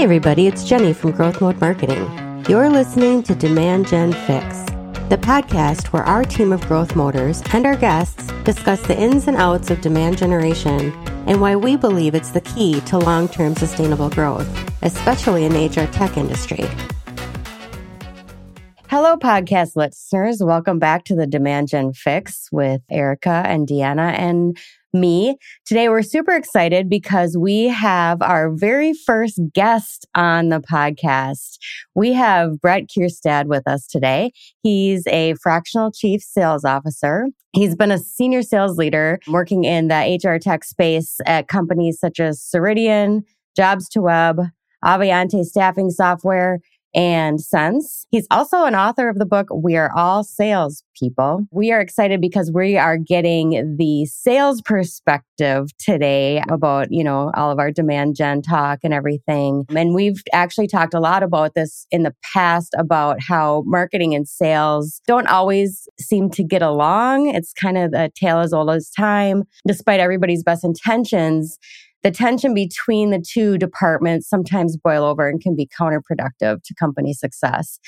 Hey, everybody, it's Jenny from GrowthMode Marketing. You're listening to Demand Gen Fix, the podcast where our team of growth motors and our guests discuss the ins and outs of demand generation and why we believe it's the key to long term sustainable growth, especially in the HR tech industry. Hello, podcast listeners. Welcome back to the Demand Gen Fix with Erica and Deanna. And me. Today, we're super excited because we have our very first guest on the podcast. We have Brett Keirstead with us today. He's a fractional chief sales officer. He's been a senior sales leader working in the HR tech space at companies such as Ceridian, Jobs to Web, Avionté Staffing Software, and Sense. He's also an author of the book We Are All Sales People. We are excited because we are getting the sales perspective today about, you know, all of our demand gen talk and everything. And we've actually talked a lot about this in the past about how marketing and sales don't always seem to get along. It's kind of a tale as old as time, despite everybody's best intentions the tension between the two departments sometimes boil over and can be counterproductive to company success.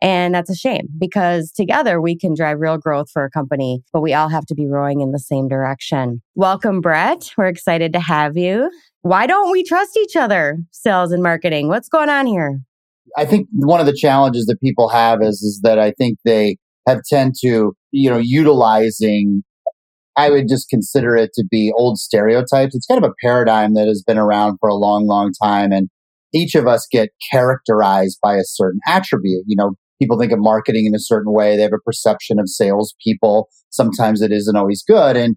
And that's a shame because together we can drive real growth for a company, but we all have to be rowing in the same direction. Welcome, Brett. We're excited to have you. Why don't we trust each other, sales and marketing? What's going on here? I think one of the challenges that people have is, is that I think they have tend to, you know, utilizing I would just consider it to be old stereotypes. It's kind of a paradigm that has been around for a long, long time. And each of us get characterized by a certain attribute. You know, people think of marketing in a certain way. They have a perception of salespeople. Sometimes it isn't always good. And,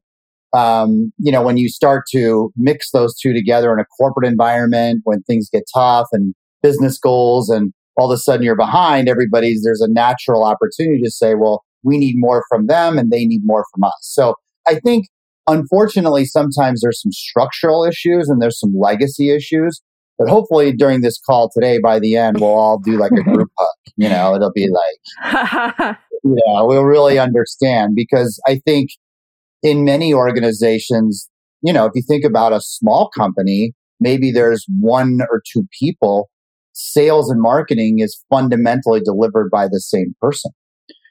um, you know, when you start to mix those two together in a corporate environment, when things get tough and business goals and all of a sudden you're behind everybody's, there's a natural opportunity to say, well, we need more from them and they need more from us. So I think unfortunately sometimes there's some structural issues and there's some legacy issues. But hopefully during this call today, by the end, we'll all do like a group hug. You know, it'll be like, yeah, we'll really understand because I think in many organizations, you know, if you think about a small company, maybe there's one or two people. Sales and marketing is fundamentally delivered by the same person.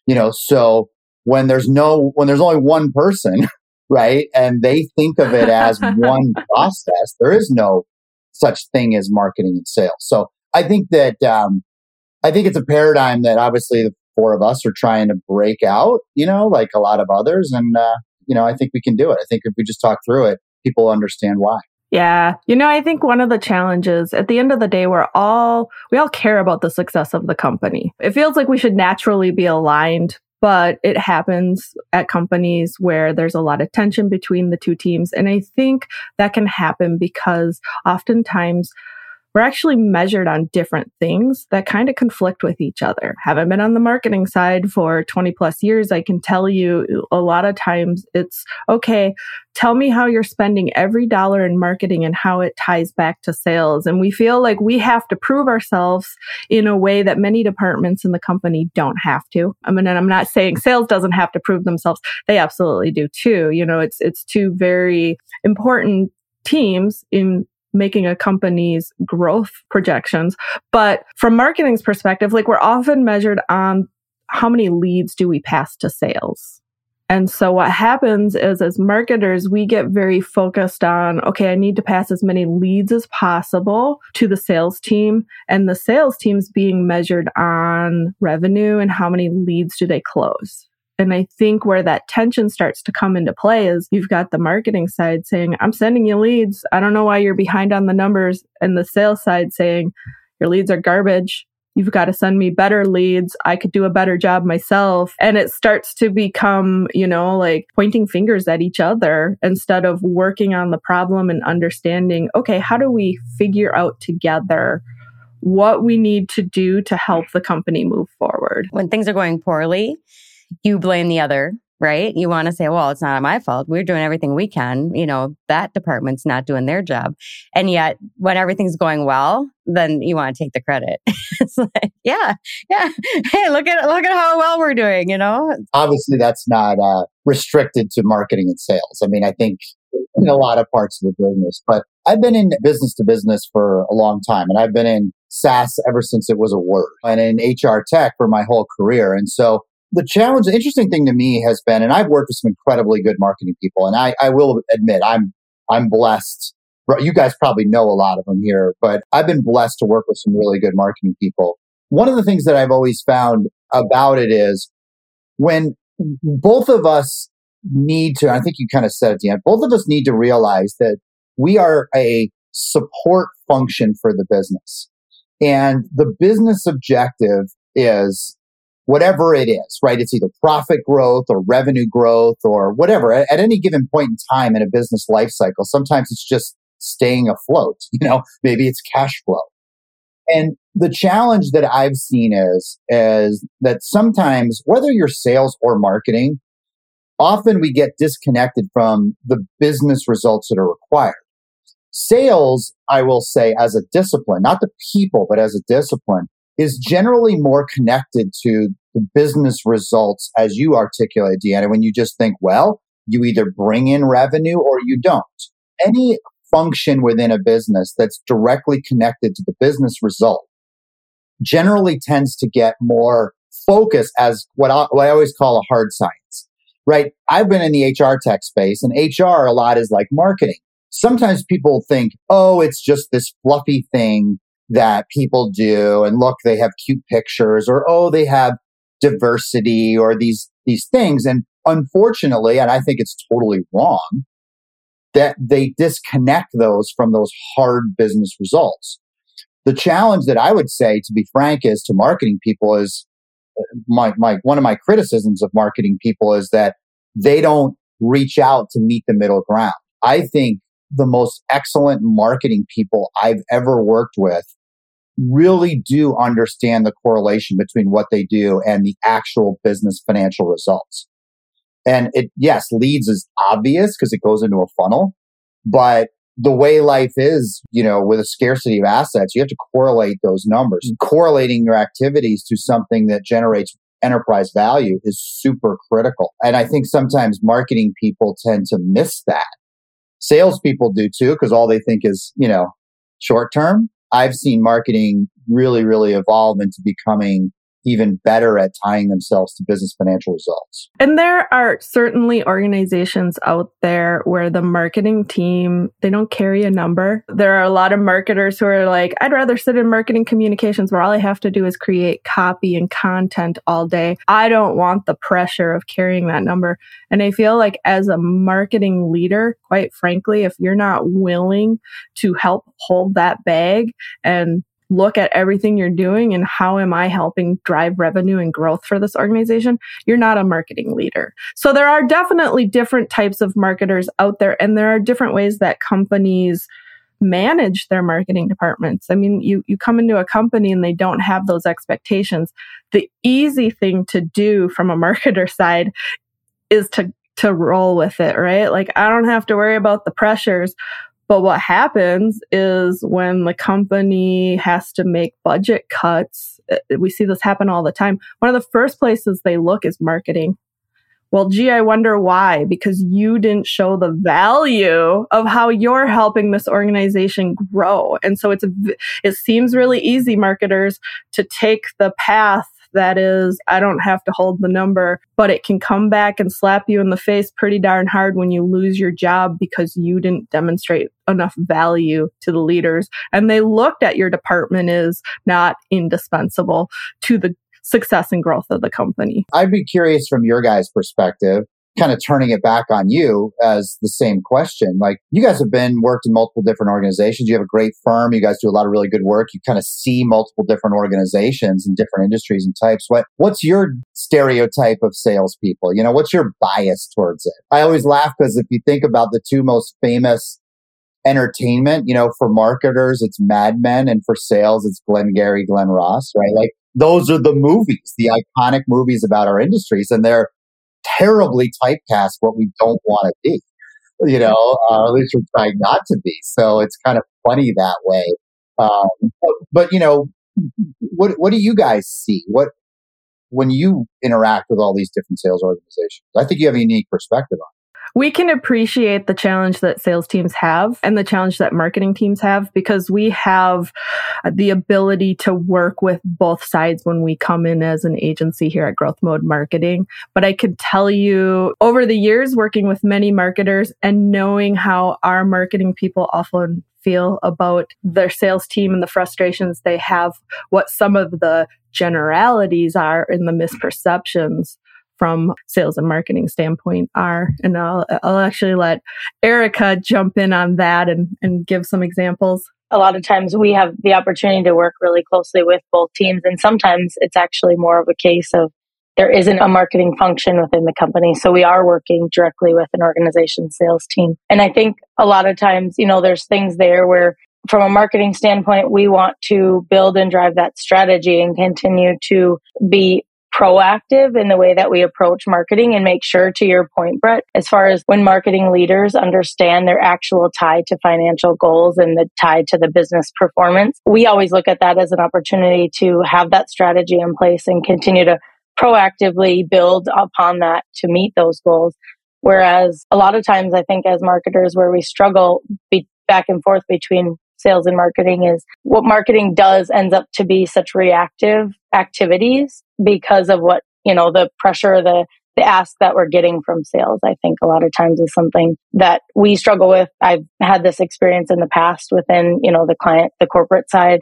You know, so when there's no when there's only one person right? And they think of it as one process. There is no such thing as marketing and sales. So i think that um, i think it's a paradigm that obviously the four of us are trying to break out you know like a lot of others. And uh, you know i think we can do it. I think if we just talk through it people understand why. Yeah. You know, I think one of the challenges at the end of the day, we're all, we all care about the success of the company. It feels like we should naturally be aligned but it happens at companies where there's a lot of tension between the two teams. And I think that can happen because oftentimes we're actually measured on different things that kind of conflict with each other. Haven't been on the marketing side for 20 plus years. I can tell you a lot of times it's okay, tell me how you're spending every dollar in marketing and how it ties back to sales. And we feel like we have to prove ourselves in a way that many departments in the company don't have to. I mean, and I'm not saying sales doesn't have to prove themselves. They absolutely do too. You know, it's, it's two very important teams in making a company's growth projections. But from marketing's perspective, like we're often measured on how many leads do we pass to sales? And so what happens is as marketers, we get very focused on, okay, I need to pass as many leads as possible to the sales team. And the sales team's being measured on revenue and how many leads do they close. And I think where that tension starts to come into play is you've got the marketing side saying, I'm sending you leads. I don't know why you're behind on the numbers. And the sales side saying, your leads are garbage. You've got to send me better leads. I could do a better job myself. And it starts to become, you know, like pointing fingers at each other instead of working on the problem and understanding, okay, how do we figure out together what we need to do to help the company move forward? When things are going poorly, you blame the other, right? You want to say, well, it's not my fault. We're doing everything we can. You know, that department's not doing their job. And yet, when everything's going well, then you want to take the credit. it's like, yeah, yeah. Hey, look at look at how well we're doing. You know, obviously that's not uh, restricted to marketing and sales. I mean, I think in a lot of parts of the business, but I've been in business to business for a long time and I've been in SaaS ever since it was a word and in HR tech for my whole career. And so the challenge, the interesting thing to me has been, and I've worked with some incredibly good marketing people and I, I will admit I'm, I'm blessed. You guys probably know a lot of them here, but I've been blessed to work with some really good marketing people. One of the things that I've always found about it is when both of us need to, I think you kind of said at the end, both of us need to realize that we are a support function for the business. And the business objective is whatever it is, right? It's either profit growth or revenue growth or whatever. At, at, any given point in time in a business life cycle, sometimes it's just staying afloat. You know, maybe it's cash flow. And the challenge that I've seen is, is that sometimes whether you're sales or marketing, often we get disconnected from the business results that are required. Sales, I will say, as a discipline, not the people, but as a discipline, is generally more connected to the business results as you articulate, Deanna, when you just think, well, you either bring in revenue or you don't. Any function within a business that's directly connected to the business result generally tends to get more focus as what I, what I always call a hard science, right? I've been in the HR tech space and HR a lot is like marketing sometimes people think, oh, it's just this fluffy thing that people do. And look, they have cute pictures or, oh, they have diversity or these, these things. And unfortunately, and I think it's totally wrong, that they disconnect those from those hard business results. The challenge that I would say, to be frank, is to marketing people is my, my, one of my criticisms of marketing people is that they don't reach out to meet the middle ground. I think the most excellent marketing people I've ever worked with really do understand the correlation between what they do and the actual business financial results. And it, yes, leads is obvious because it goes into a funnel, but the way life is, you know, with a scarcity of assets, you have to correlate those numbers. Mm. Correlating your activities to something that generates enterprise value is super critical. And I think sometimes marketing people tend to miss that salespeople do too, because all they think is, you know, short term. I've seen marketing really, really evolve into becoming even better at tying themselves to business financial results. And there are certainly organizations out there where the marketing team, they don't carry a number. There are a lot of marketers who are like, I'd rather sit in marketing communications where all I have to do is create copy and content all day. I don't want the pressure of carrying that number. And I feel like as a marketing leader, quite frankly, if you're not willing to help hold that bag and look at everything you're doing and how am I helping drive revenue and growth for this organization, you're not a marketing leader. So there are definitely different types of marketers out there and there are different ways that companies manage their marketing departments. I mean, you you come into a company and they don't have those expectations. The easy thing to do from a marketer side is to to roll with it, right? Like I don't have to worry about the pressures. But what happens is when the company has to make budget cuts, uh, we see this happen all the time. One of the first places they look is marketing. Well, gee, I wonder why, because you didn't show the value of how you're helping this organization grow. And so it's, it seems really easy, marketers, to take the path that is, I don't have to hold the number, but it can come back and slap you in the face pretty darn hard when you lose your job because you didn't demonstrate enough value to the leaders. And they looked at your department as not indispensable to the success and growth of the company. I'd be curious from your guys' perspective kind of turning it back on you as the same question. Like you guys have been worked in multiple different organizations. You have a great firm. You guys do a lot of really good work. You kind of see multiple different organizations and different industries and types. What what's your stereotype of salespeople? You know, what's your bias towards it? I always laugh because if you think about the two most famous entertainment, you know, for marketers, it's Mad Men and for sales, it's Glengarry, Glen Ross, right? Like those are the movies, the iconic movies about our industries. And they're terribly typecast what we don't want to be. You know, uh, at least we're trying not to be. So it's kind of funny that way. Um, but, but, you know, what what do you guys see? What when you interact with all these different sales organizations? I think you have a unique perspective on. We can appreciate the challenge that sales teams have and the challenge that marketing teams have because we have the ability to work with both sides when we come in as an agency here at GrowthMode Marketing. But I could tell you over the years working with many marketers and knowing how our marketing people often feel about their sales team and the frustrations they have, what some of the generalities are in the misperceptions from sales and marketing standpoint are. And I'll, I'll actually let Erica jump in on that and, and give some examples. A lot of times we have the opportunity to work really closely with both teams. And sometimes it's actually more of a case of there isn't a marketing function within the company. So we are working directly with an organization sales team. And I think a lot of times, you know, there's things there where from a marketing standpoint, we want to build and drive that strategy and continue to be proactive in the way that we approach marketing and make sure to your point brett as far as when marketing leaders understand their actual tie to financial goals and the tie to the business performance we always look at that as an opportunity to have that strategy in place and continue to proactively build upon that to meet those goals. Whereas a lot of times i think as marketers where we struggle be back and forth between sales and marketing is what marketing does ends up to be such reactive activities because of what, you know, the pressure, the, the ask that we're getting from sales, I think a lot of times is something that we struggle with. I've had this experience in the past within, you know, the client, the corporate side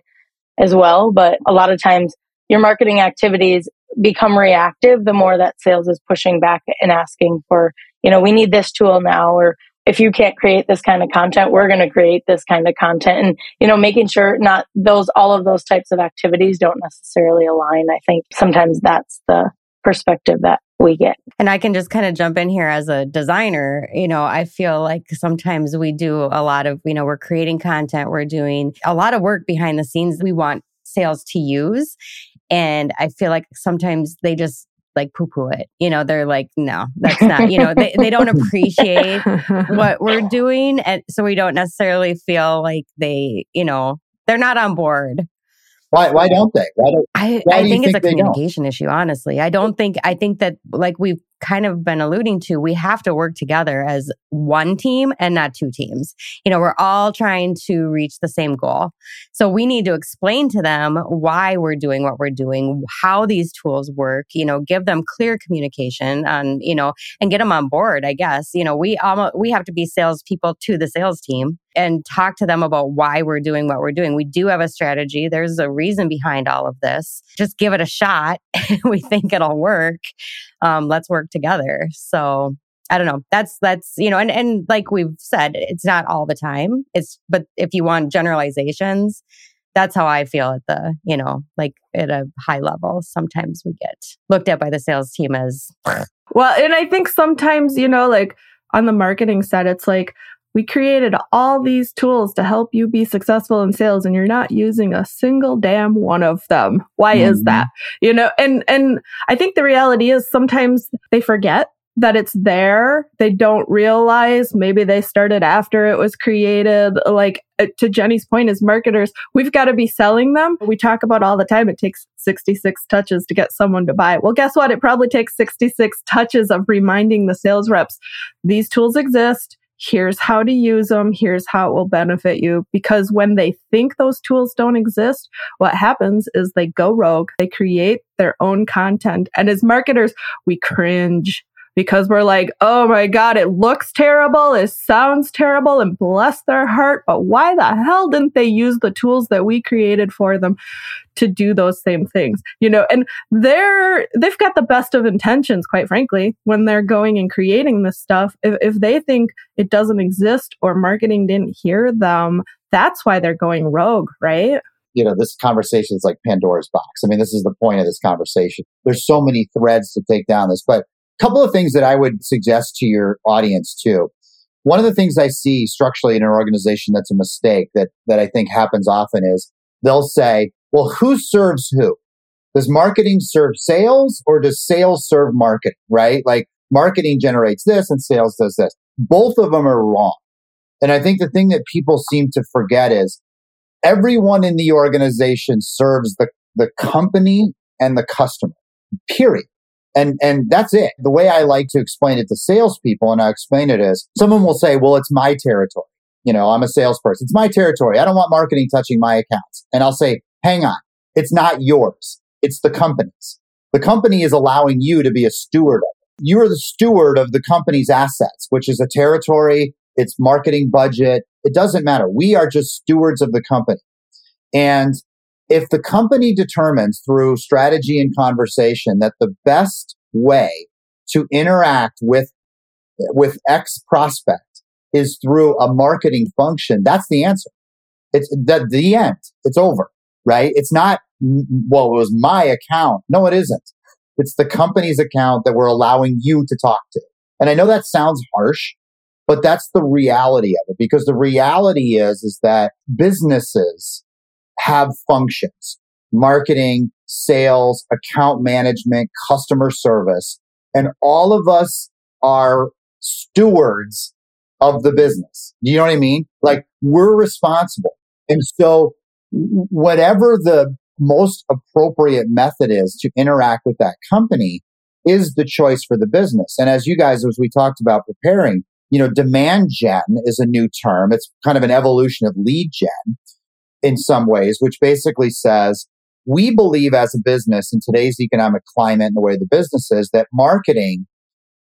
as well. But a lot of times your marketing activities become reactive the more that sales is pushing back and asking for, you know, we need this tool now or if you can't create this kind of content, we're going to create this kind of content. And, you know, making sure not those, all of those types of activities don't necessarily align. I think sometimes that's the perspective that we get. And I can just kind of jump in here as a designer. You know, I feel like sometimes we do a lot of, you know, we're creating content, we're doing a lot of work behind the scenes we want sales to use. And I feel like sometimes they just like poo poo it. You know, they're like, no, that's not, you know, they, they don't appreciate what we're doing. And so we don't necessarily feel like they, you know, they're not on board. Why, why don't they? Why don't, I, why I do think it's a communication issue, honestly. I don't think, I think that like we've kind of been alluding to, we have to work together as one team and not two teams. You know, we're all trying to reach the same goal. So we need to explain to them why we're doing what we're doing, how these tools work, you know, give them clear communication on, you know, and get them on board, I guess. You know, we almost, we have to be salespeople to the sales team and talk to them about why we're doing what we're doing. We do have a strategy. There's a reason behind all of this. Just give it a shot. we think it'll work. Um, let's work together. So I don't know. That's that's you know, and and like we've said, it's not all the time. It's but if you want generalizations, that's how I feel at the you know like at a high level. Sometimes we get looked at by the sales team as well, and I think sometimes you know like on the marketing side, it's like we created all these tools to help you be successful in sales and you're not using a single damn one of them. Why mm-hmm. is that? You know, and, and I think the reality is sometimes they forget that it's there. They don't realize maybe they started after it was created. Like uh, to Jenny's point as marketers, we've got to be selling them. We talk about all the time. It takes 66 touches to get someone to buy. Well, guess what? It probably takes 66 touches of reminding the sales reps these tools exist here's how to use them, here's how it will benefit you. Because when they think those tools don't exist, what happens is they go rogue, they create their own content. And as marketers, we cringe because we're like, oh my God, it looks terrible, it sounds terrible, and bless their heart. But why the hell didn't they use the tools that we created for them to do those same things? You know, and they're, they've got the best of intentions, quite frankly, when they're going and creating this stuff. If, if they think it doesn't exist or marketing didn't hear them, that's why they're going rogue, right? you know, this conversation is like Pandora's box. I mean, this is the point of this conversation. There's so many threads to take down this, but couple of things that I would suggest to your audience too. One of the things I see structurally in an organization that's a mistake that, that I think happens often is they'll say, well, who serves who? Does marketing serve sales or does sales serve marketing, right? Like marketing generates this and sales does this. Both of them are wrong. And I think the thing that people seem to forget is everyone in the organization serves the, the company and the customer, period. And, and that's it. The way I like to explain it to salespeople, and I explain it is someone will say, well, it's my territory. You know, I'm a salesperson. It's my territory. I don't want marketing touching my accounts. And I'll say, hang on. It's not yours. It's the company's. The company is allowing you to be a steward of it. You are the steward of the company's assets, which is a territory, its marketing budget. It doesn't matter. We are just stewards of the company. And if the company determines through strategy and conversation that the best way to interact with, with X prospect is through a marketing function, that's the answer. It's the, the end. It's over, right? It's not well, it was my account. No, it isn't. It's the company's account that we're allowing you to talk to. And I know that sounds harsh, but that's the reality of it because the reality is, is that businesses have functions, marketing, sales, account management, customer service, and all of us are stewards of the business. You know what I mean? Like we're responsible. And so whatever the most appropriate method is to interact with that company is the choice for the business. And as you guys, as we talked about preparing, you know, demand gen is a new term. It's kind of an evolution of lead gen in some ways, which basically says we believe as a business in today's economic climate and the way the business is that marketing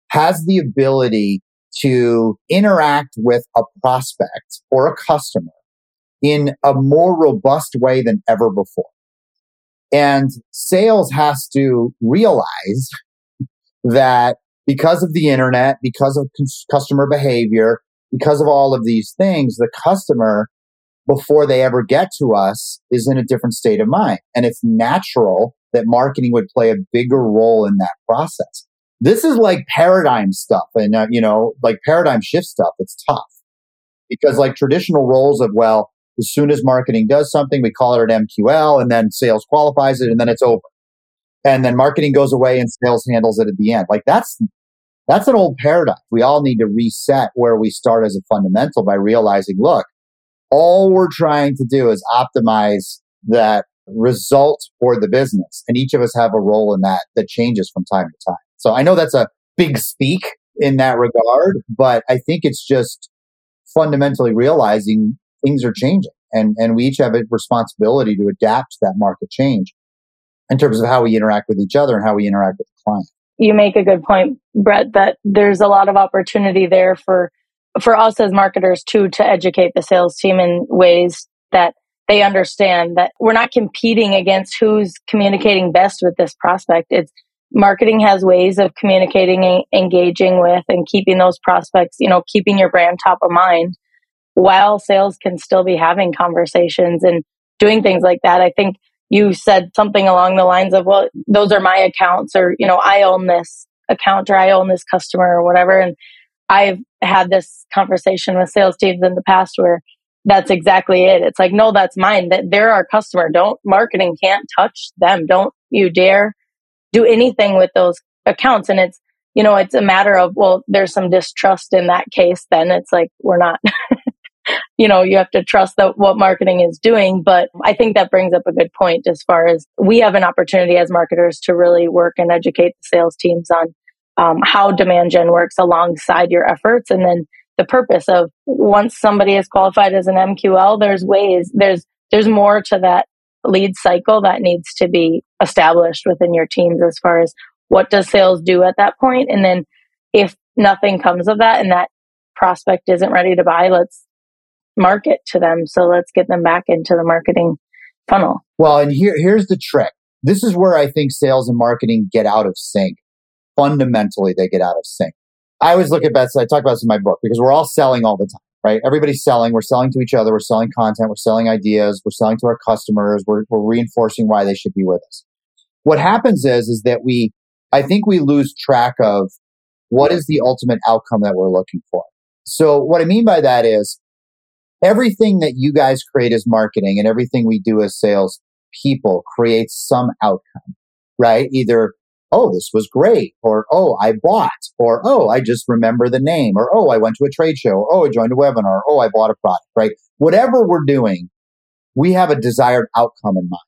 has the ability to interact with a prospect or a customer in a more robust way than ever before. And sales has to realize that because of the internet, because of customer behavior, because of all of these things, the customer, before they ever get to us, is in a different state of mind. And it's natural that marketing would play a bigger role in that process. This is like paradigm stuff and, uh, you know, like paradigm shift stuff. It's tough because like traditional roles of, well, as soon as marketing does something, we call it an MQL and then sales qualifies it and then it's over. And then marketing goes away and sales handles it at the end. Like that's, that's an old paradigm. We all need to reset where we start as a fundamental by realizing, look, all we're trying to do is optimize that result for the business. And each of us have a role in that that changes from time to time. So I know that's a big speak in that regard, but I think it's just fundamentally realizing things are changing and, and we each have a responsibility to adapt to that market change in terms of how we interact with each other and how we interact with the client. You make a good point, Brett, that there's a lot of opportunity there for for us as marketers too to educate the sales team in ways that they understand that we're not competing against who's communicating best with this prospect. It's marketing has ways of communicating, engaging with, and keeping those prospects, you know, keeping your brand top of mind while sales can still be having conversations and doing things like that. I think you said something along the lines of, well, those are my accounts or, you know, I own this account or I own this customer or whatever. And I've had this conversation with sales teams in the past where that's exactly it. It's like, no, that's mine. That they're our customer. Don't marketing can't touch them. Don't you dare do anything with those accounts. And it's, you know, it's a matter of, well, there's some distrust in that case. Then it's like, we're not, you know, you have to trust that what marketing is doing. But I think that brings up a good point as far as we have an opportunity as marketers to really work and educate the sales teams on um, how demand gen works alongside your efforts. And then the purpose of once somebody is qualified as an MQL, there's ways, there's, there's more to that lead cycle that needs to be established within your teams as far as what does sales do at that point and then if nothing comes of that and that prospect isn't ready to buy let's market to them. So let's get them back into the marketing funnel. Well, and here, here's the trick. This is where I think sales and marketing get out of sync. Fundamentally, they get out of sync. I always look at bets. I talk about this in my book because we're all selling all the time, right? Everybody's selling. We're selling to each other. We're selling content. We're selling ideas. We're selling to our customers. We're, we're reinforcing why they should be with us. What happens is, is that we, I think we lose track of what is the ultimate outcome that we're looking for. So what I mean by that is everything that you guys create as marketing and everything we do as sales people creates some outcome, right? Either, oh, this was great, or oh, I bought, or oh, I just remember the name, or oh, I went to a trade show, or oh, I joined a webinar, or oh, I bought a product, right? Whatever we're doing, we have a desired outcome in mind.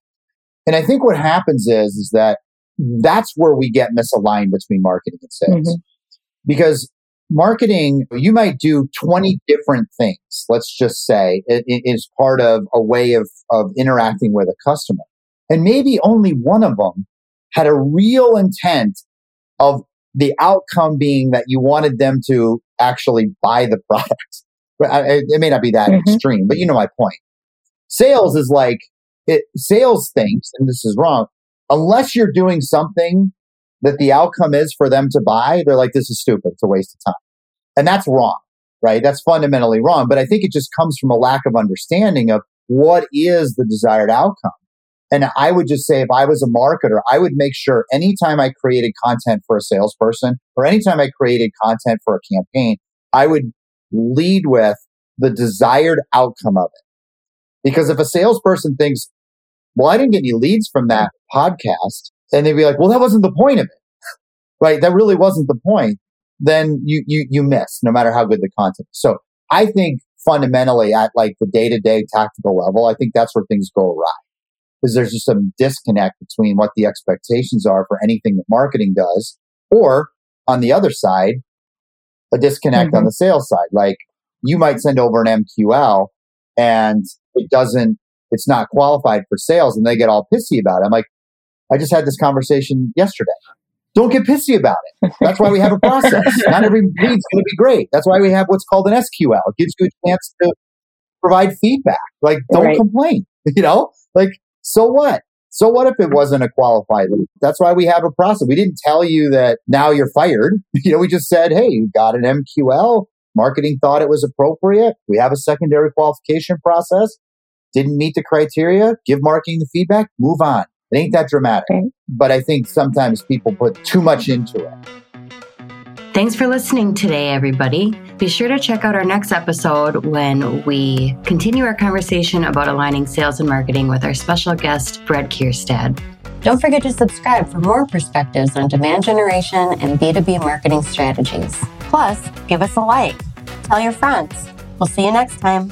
And I think what happens is, is that that's where we get misaligned between marketing and sales. Mm-hmm. Because marketing, you might do 20 different things. Let's just say it, it is part of a way of, of interacting with a customer. And maybe only one of them had a real intent of the outcome being that you wanted them to actually buy the product. It may not be that mm-hmm. extreme, but you know my point. Sales is like it, sales thinks, and this is wrong, unless you're doing something that the outcome is for them to buy, they're like, this is stupid. It's a waste of time. And that's wrong, right? That's fundamentally wrong. But I think it just comes from a lack of understanding of what is the desired outcome. And I would just say, if I was a marketer, I would make sure anytime I created content for a salesperson or anytime I created content for a campaign, I would lead with the desired outcome of it. Because if a salesperson thinks, well, I didn't get any leads from that podcast, and they'd be like, well, that wasn't the point of it. right? That really wasn't the point. Then you, you, you miss no matter how good the content. So I think fundamentally at like the day to day tactical level, I think that's where things go awry because there's just some disconnect between what the expectations are for anything that marketing does, or on the other side, a disconnect mm-hmm. on the sales side. Like you might send over an MQL and it doesn't, it's not qualified for sales and they get all pissy about it. I'm like, I just had this conversation yesterday. Don't get pissy about it. That's why we have a process. not every lead's going to be great. That's why we have what's called an SQL. It gives you a chance to provide feedback. Like, don't right. complain. You know, like so what? So what if it wasn't a qualified lead? That's why we have a process. We didn't tell you that now you're fired. You know, we just said, hey, you got an MQL. Marketing thought it was appropriate. We have a secondary qualification process. Didn't meet the criteria. Give marketing the feedback. Move on. It ain't that dramatic. Okay. But I think sometimes people put too much into it. Thanks for listening today, everybody. Be sure to check out our next episode when we continue our conversation about aligning sales and marketing with our special guest, Brett Keirstead. Don't forget to subscribe for more perspectives on demand generation and B2B marketing strategies. Plus, give us a like. Tell your friends. We'll see you next time.